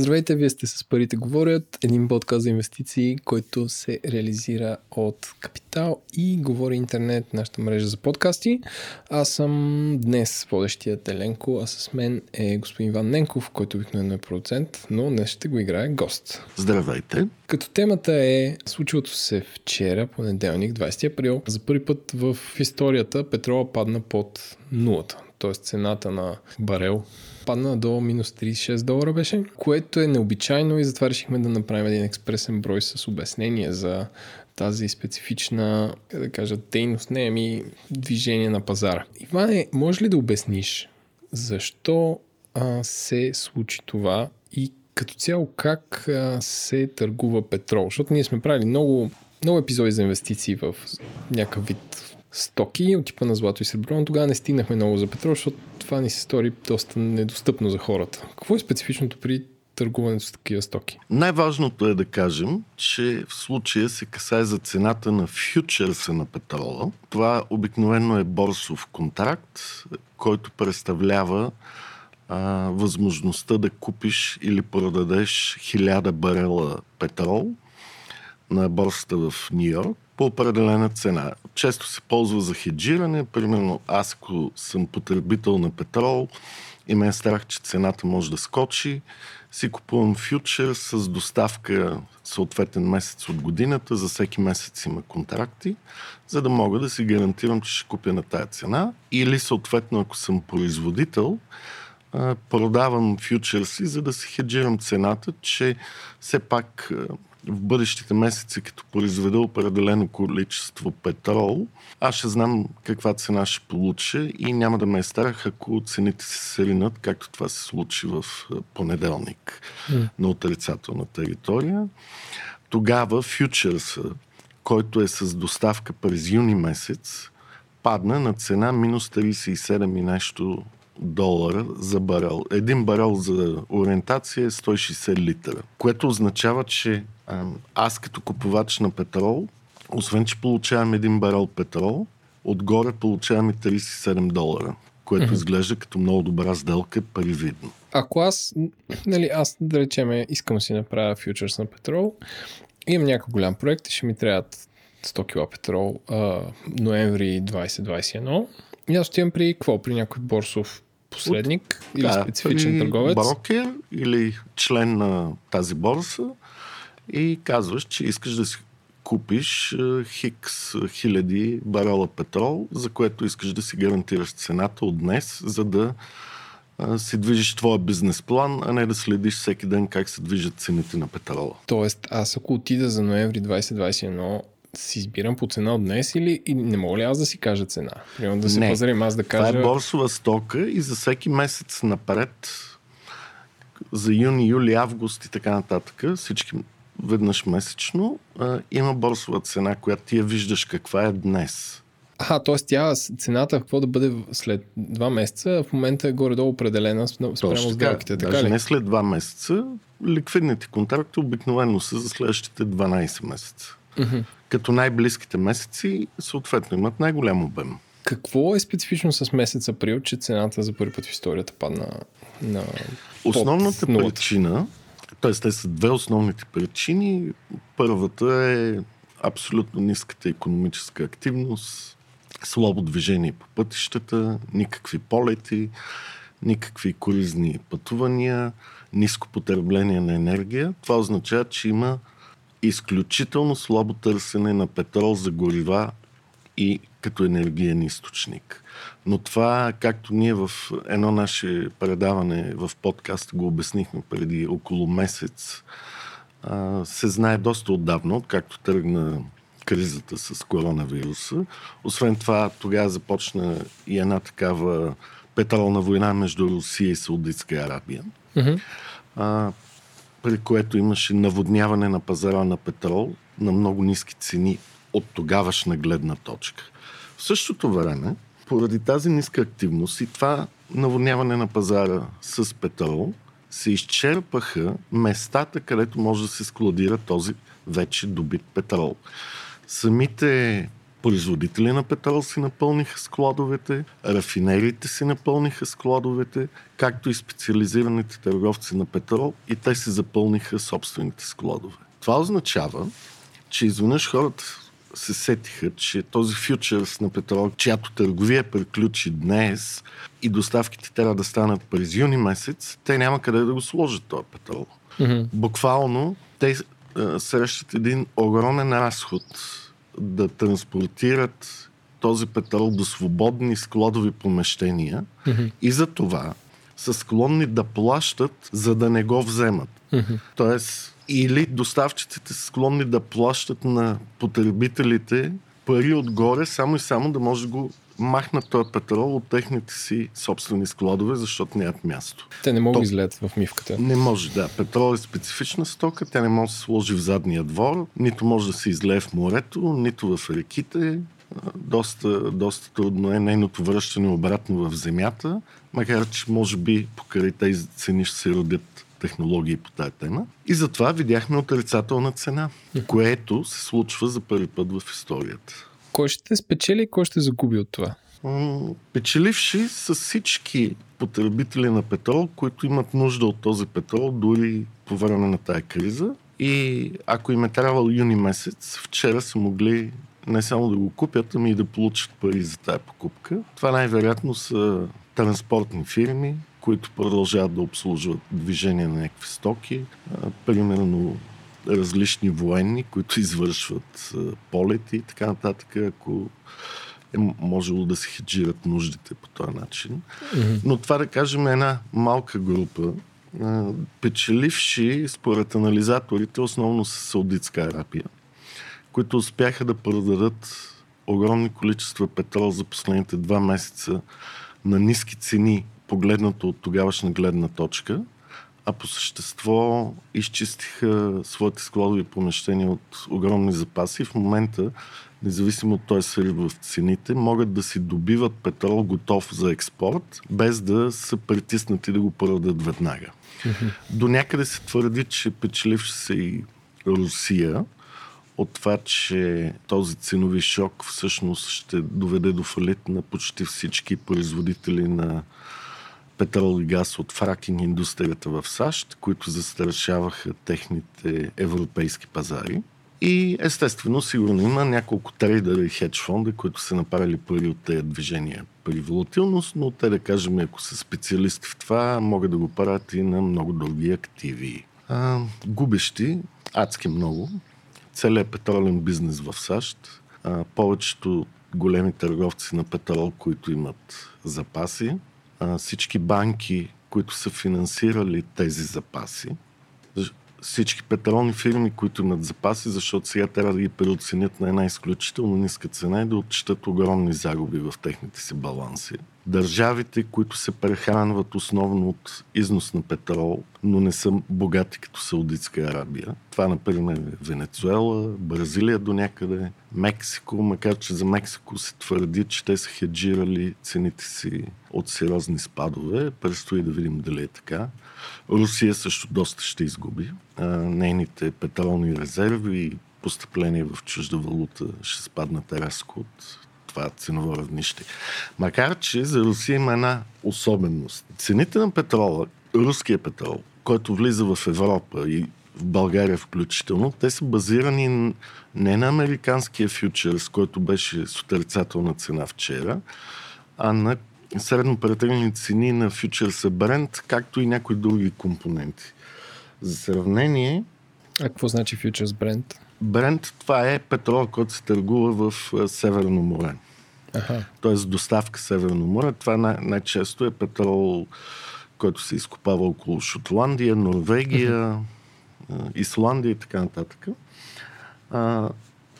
Здравейте, вие сте с Парите говорят, един подкаст за инвестиции, който се реализира от Капитал и Говори Интернет, нашата мрежа за подкасти. Аз съм днес водещият Еленко, а с мен е господин Иван Ненков, който обикновено е продуцент, но днес ще го играе гост. Здравейте! Като темата е случилото се вчера, понеделник, 20 април. За първи път в историята петрола падна под нулата, т.е. цената на барел падна до минус 36 долара беше, което е необичайно и затова решихме да направим един експресен брой с обяснение за тази специфична, да кажа, дейност, не ами движение на пазара. Иване, може ли да обясниш защо а, се случи това и като цяло как а, се търгува петрол? Защото ние сме правили много, много епизоди за инвестиции в някакъв вид стоки от типа на злато и сребро, но тогава не стигнахме много за петрол, защото това ни се стори доста недостъпно за хората. Какво е специфичното при търгуването с такива стоки? Най-важното е да кажем, че в случая се касае за цената на фьючерса на петрола. Това обикновено е борсов контракт, който представлява а, възможността да купиш или продадеш 1000 барела петрол на борсата в Нью Йорк по определена цена. Често се ползва за хеджиране. Примерно аз, ако съм потребител на петрол и ме е страх, че цената може да скочи, си купувам фьючер с доставка съответен месец от годината. За всеки месец има контракти, за да мога да си гарантирам, че ще купя на тая цена. Или съответно, ако съм производител, продавам фьючерси, за да си хеджирам цената, че все пак в бъдещите месеци, като произведа определено количество петрол, аз ще знам каква цена ще получа и няма да ме е страх, ако цените се сринат, както това се случи в понеделник mm. на отрицателна територия. Тогава фьючерса, който е с доставка през юни месец, падна на цена минус 37 и нещо долара за барел. Един барел за ориентация е 160 литра, което означава, че аз като купувач на петрол, освен, че получавам един барел петрол, отгоре получавам и 37 долара, което mm-hmm. изглежда като много добра сделка, пари видно. Ако аз, нали, аз да речеме, искам да си направя фьючерс на петрол, имам някакъв голям проект и ще ми трябват 100 кг петрол а, ноември 2021. И аз отивам при какво? При някой борсов посредник От, или да, специфичен търговец? Брокер или член на тази борса и казваш, че искаш да си купиш хикс хиляди барела петрол, за което искаш да си гарантираш цената от днес, за да си движиш твоя бизнес план, а не да следиш всеки ден как се движат цените на петрола. Тоест, аз ако отида за ноември 2021 си избирам по цена от днес или и не мога ли аз да си кажа цена? Примерно да се пазарим аз да кажа... Това е борсова стока и за всеки месец напред, за юни, юли, август и така нататък, всички веднъж месечно, а, има борсова цена, която ти я виждаш каква е днес. А, т.е. тя цената какво да бъде след два месеца, в момента е горе-долу определена спрямо Точно сделките. Така, даже ли? не след два месеца, ликвидните контракти обикновено са за следващите 12 месеца. Mm-hmm. Като най-близките месеци, съответно, имат най-голям обем. Какво е специфично с месец април, че цената за първи път в историята падна на Основната причина Тоест, те са две основните причини. Първата е абсолютно ниската економическа активност, слабо движение по пътищата, никакви полети, никакви коризни пътувания, ниско потребление на енергия. Това означава, че има изключително слабо търсене на петрол за горива и като енергиен източник. Но това, както ние в едно наше предаване в подкаст го обяснихме преди около месец, се знае доста отдавна, откакто тръгна кризата с коронавируса. Освен това, тогава започна и една такава петролна война между Русия и Саудитска Арабия, mm-hmm. а, при което имаше наводняване на пазара на петрол на много ниски цени от тогавашна гледна точка. В същото време, поради тази ниска активност и това наводняване на пазара с петрол, се изчерпаха местата, където може да се складира този вече добит петрол. Самите производители на петрол си напълниха складовете, рафинериите си напълниха складовете, както и специализираните търговци на петрол и те си запълниха собствените складове. Това означава, че изведнъж хората се сетиха, че този фьючерс на петрол, чиято търговия приключи днес и доставките трябва да станат през юни месец, те няма къде да го сложат този петрол. Mm-hmm. Буквално те а, срещат един огромен разход да транспортират този петрол до свободни складови помещения mm-hmm. и за това са склонни да плащат, за да не го вземат. Mm-hmm. Тоест, или доставчиците са склонни да плащат на потребителите пари отгоре, само и само да може да го махнат този петрол от техните си собствени складове, защото нямат място. Те не могат да излеят в мивката. Не може, да. Петрол е специфична стока, тя не може да се сложи в задния двор, нито може да се излее в морето, нито в реките. Доста, доста трудно е нейното връщане обратно в земята, макар че може би покрай тези цени ще се родят технологии по тази тема. И затова видяхме отрицателна цена, което се случва за първи път в историята. Кой ще спечели и кой ще загуби от това? Печеливши са всички потребители на петрол, които имат нужда от този петрол дори по време на тая криза. И ако им е трябвал юни месец, вчера са могли не само да го купят, ами и да получат пари за тая покупка. Това най-вероятно са транспортни фирми, които продължават да обслужват движение на някакви стоки. Примерно различни военни, които извършват полети и така нататък, ако е можело да се хеджират нуждите по този начин. Mm-hmm. Но това да кажем е една малка група, печеливши според анализаторите основно с Саудитска Арабия, които успяха да продадат огромни количества петрол за последните два месеца на ниски цени погледнато от тогавашна гледна точка, а по същество изчистиха своите складови помещения от огромни запаси. В момента, независимо от този срив в цените, могат да си добиват петрол готов за експорт, без да са притиснати да го продадат веднага. До някъде се твърди, че печеливши се и Русия, от това, че този ценови шок всъщност ще доведе до фалит на почти всички производители на петрол и газ от фракинг индустрията в САЩ, които застрашаваха техните европейски пазари. И естествено, сигурно има няколко трейдера и хедж фонда, които са направили пари от тези движения при волатилност, но те да кажем, ако са специалисти в това, могат да го правят и на много други активи. А, губещи, адски много, целият петролен бизнес в САЩ, а, повечето големи търговци на петрол, които имат запаси, а, всички банки, които са финансирали тези запаси, всички петролни фирми, които имат запаси, защото сега трябва да ги преоценят на една изключително ниска цена и да отчитат огромни загуби в техните си баланси държавите, които се прехранват основно от износ на петрол, но не са богати като Саудитска Арабия. Това, например, е Венецуела, Бразилия до някъде, Мексико, макар че за Мексико се твърди, че те са хеджирали цените си от сериозни спадове. Предстои да видим дали е така. Русия също доста ще изгуби. Нейните петролни резерви и постъпления в чужда валута ще спаднат рязко от това ценово равнище. Макар, че за Русия има една особеност. Цените на петрола, руския петрол, който влиза в Европа и в България включително, те са базирани не на американския фьючерс, който беше с отрицателна цена вчера, а на среднопределени цени на фьючерса Брент, както и някои други компоненти. За сравнение... А какво значи фьючерс Брент? Брент, това е петрол, който се търгува в Северно море. Ага. Тоест доставка Северно море. Това най- най-често е петрол, който се изкопава около Шотландия, Норвегия, ага. Исландия и така нататък. А,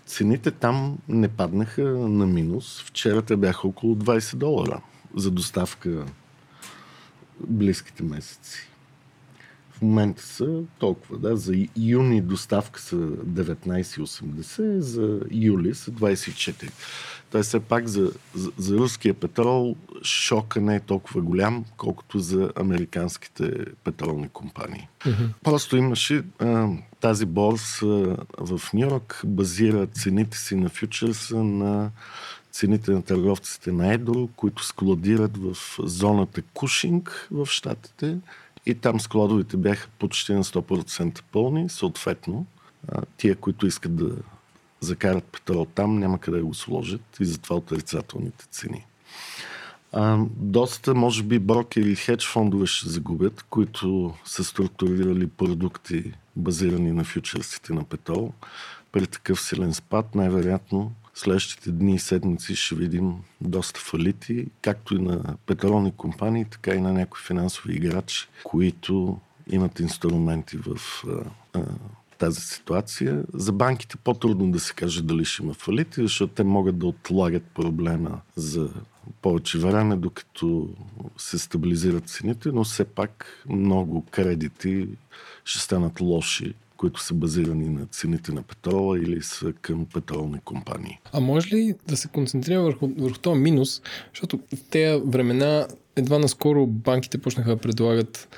цените там не паднаха на минус. Вчера те бяха около 20 долара за доставка близките месеци в момента са толкова. Да? За юни доставка са 19,80, за юли са 24. Тоест, все пак за, за, за руския петрол шока не е толкова голям, колкото за американските петролни компании. Mm-hmm. Просто имаше а, тази борса в Нью Йорк базира цените си на фьючерса на цените на търговците на Едро, които складират в зоната Кушинг в Штатите и там складовете бяха почти на 100% пълни. Съответно, тия, които искат да закарат петрол там, няма къде да го сложат и затова отрицателните цени. А, доста, може би, брокери и хедж фондове ще загубят, които са структурирали продукти, базирани на фьючерсите на петрол. При такъв силен спад, най-вероятно, следващите дни и седмици ще видим доста фалити, както и на петролни компании, така и на някои финансови играчи, които имат инструменти в а, а, тази ситуация. За банките по-трудно да се каже дали ще има фалити, защото те могат да отлагат проблема за повече време, докато се стабилизират цените, но все пак много кредити ще станат лоши които са базирани на цените на петрола или са към петролни компании. А може ли да се концентрира върху, върху този минус, защото в тези времена едва наскоро банките почнаха да предлагат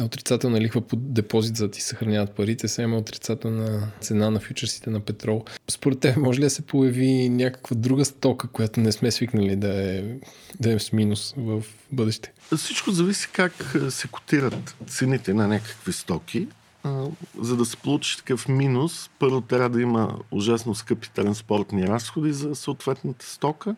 отрицателна лихва по депозит, за да ти съхраняват парите, сега има отрицателна цена на фьючерсите на петрол. Според теб може ли да се появи някаква друга стока, която не сме свикнали да е, да е с минус в бъдеще? Всичко зависи как се котират цените на някакви стоки. За да се получи такъв минус, първо трябва да има ужасно скъпи транспортни разходи за съответната стока.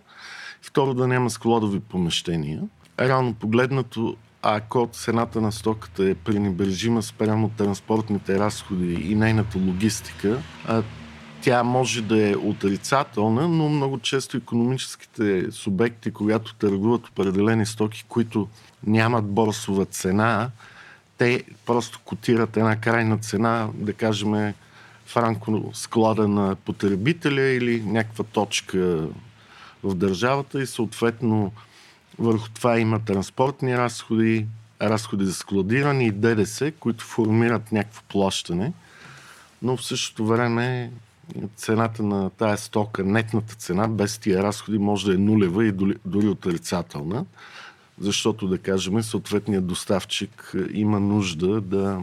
Второ, да няма складови помещения. Реално погледнато, ако цената на стоката е пренебрежима спрямо транспортните разходи и нейната логистика, тя може да е отрицателна, но много често економическите субекти, когато търгуват определени стоки, които нямат борсова цена, те просто котират една крайна цена, да кажем, франко склада на потребителя или някаква точка в държавата и съответно върху това има транспортни разходи, разходи за складиране и ДДС, които формират някакво плащане. Но в същото време цената на тая стока, нетната цена, без тия разходи може да е нулева и дори отрицателна, защото, да кажем, съответният доставчик има нужда да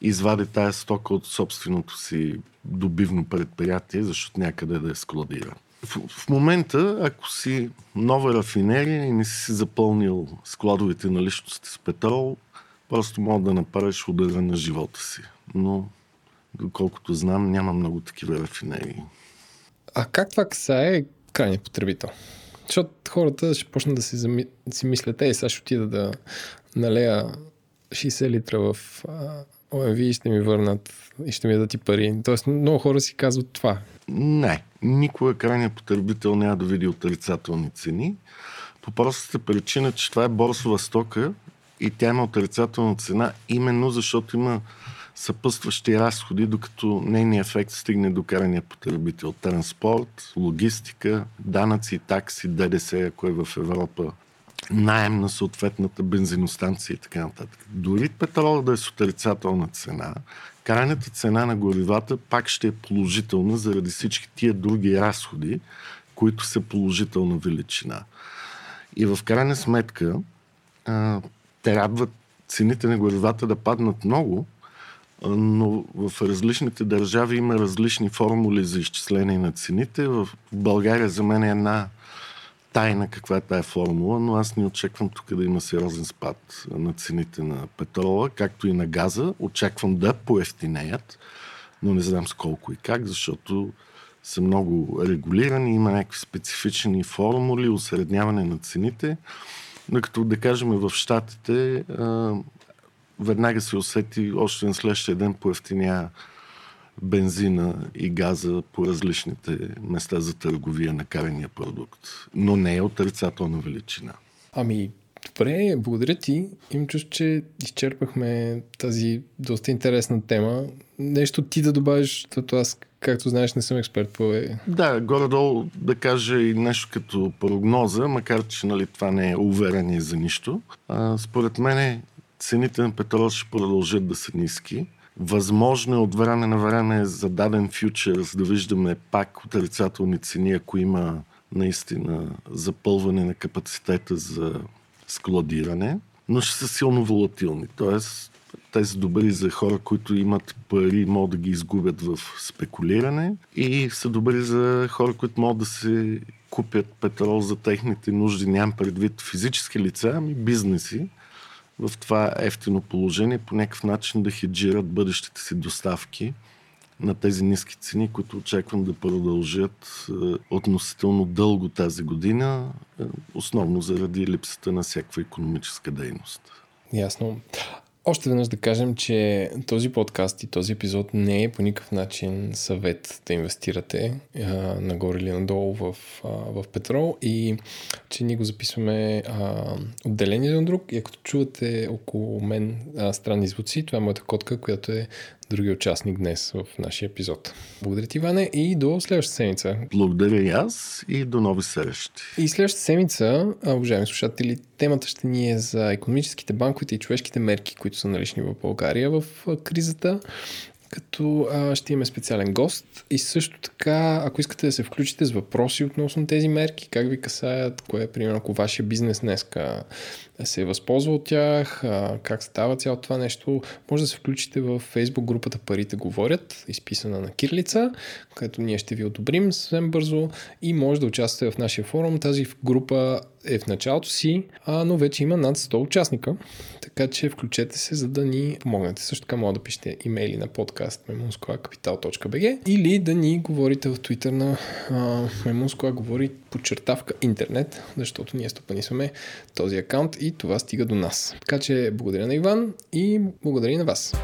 извади тая стока от собственото си добивно предприятие, защото някъде да я складира. В, в момента, ако си нова рафинерия и не си запълнил складовите на личности с петрол, просто мога да направиш удара на живота си. Но, доколкото знам, няма много такива рафинерии. А как това касае крайния потребител? Защото хората ще почнат да си, си мислят, ей, сега ще отида да налея 60 литра в ОМВ и ще ми върнат и ще ми дадат и пари. Тоест много хора си казват това. Не, никога крайният потребител няма да види отрицателни цени. По простата причина, че това е борсова стока и тя има отрицателна цена, именно защото има съпътстващи разходи, докато нейният ефект стигне до крайния потребител. Транспорт, логистика, данъци, такси, ДДС, ако е в Европа, найем на съответната бензиностанция и така нататък. Дори петрола да е с отрицателна цена, крайната цена на горивата пак ще е положителна заради всички тия други разходи, които са положителна величина. И в крайна сметка а, трябва цените на горивата да паднат много, но в различните държави има различни формули за изчисление на цените. В България за мен е една тайна каква е тая формула, но аз не очаквам тук да има сериозен спад на цените на петрола, както и на газа. Очаквам да поевтинеят, но не знам с колко и как, защото са много регулирани, има някакви специфични формули, осредняване на цените. Но като да кажем в Штатите, веднага се усети още на следващия ден поевтиня бензина и газа по различните места за търговия на карения продукт. Но не е отрицателна величина. Ами, добре, благодаря ти. Им чувство, че изчерпахме тази доста интересна тема. Нещо ти да добавиш, защото аз, както знаеш, не съм експерт по е. Да, горе-долу да кажа и нещо като прогноза, макар че нали, това не е уверение за нищо. А, според мен цените на петрол ще продължат да са ниски. Възможно е от време на време за даден фьючерс да виждаме пак отрицателни цени, ако има наистина запълване на капацитета за складиране, но ще са силно волатилни. Тоест, Те са добри за хора, които имат пари могат да ги изгубят в спекулиране и са добри за хора, които могат да се купят петрол за техните нужди. Нямам предвид физически лица, ами бизнеси в това ефтино положение по някакъв начин да хеджират бъдещите си доставки на тези ниски цени, които очаквам да продължат е, относително дълго тази година, е, основно заради липсата на всякаква економическа дейност. Ясно. Още веднъж да кажем, че този подкаст и този епизод не е по никакъв начин съвет да инвестирате а, нагоре или надолу в, а, в петрол и че ние го записваме а, отделение за друг. И ако чувате около мен а, странни звуци, това е моята котка, която е другия участник днес в нашия епизод. Благодаря ти, Иване, и до следващата седмица. Благодаря и аз и до нови срещи. И следващата седмица, уважаеми слушатели, темата ще ни е за економическите, банковите и човешките мерки, които са налични в България в кризата като а, ще имаме специален гост и също така, ако искате да се включите с въпроси относно тези мерки, как ви касаят, кое е, примерно, ако вашия бизнес днеска се е възползва от тях, а, как става цялото това нещо, може да се включите в Facebook групата Парите говорят, изписана на кирлица, където ние ще ви одобрим съвсем бързо и може да участвате в нашия форум. Тази група е в началото си, а, но вече има над 100 участника, така че включете се, за да ни помогнете. Също така може да пишете имейли на подкаст memunskoa.capital.bg или да ни говорите в Twitter на Memunskoa говори подчертавка интернет, защото ние стопанисваме този акаунт и това стига до нас. Така че благодаря на Иван и благодаря и на вас.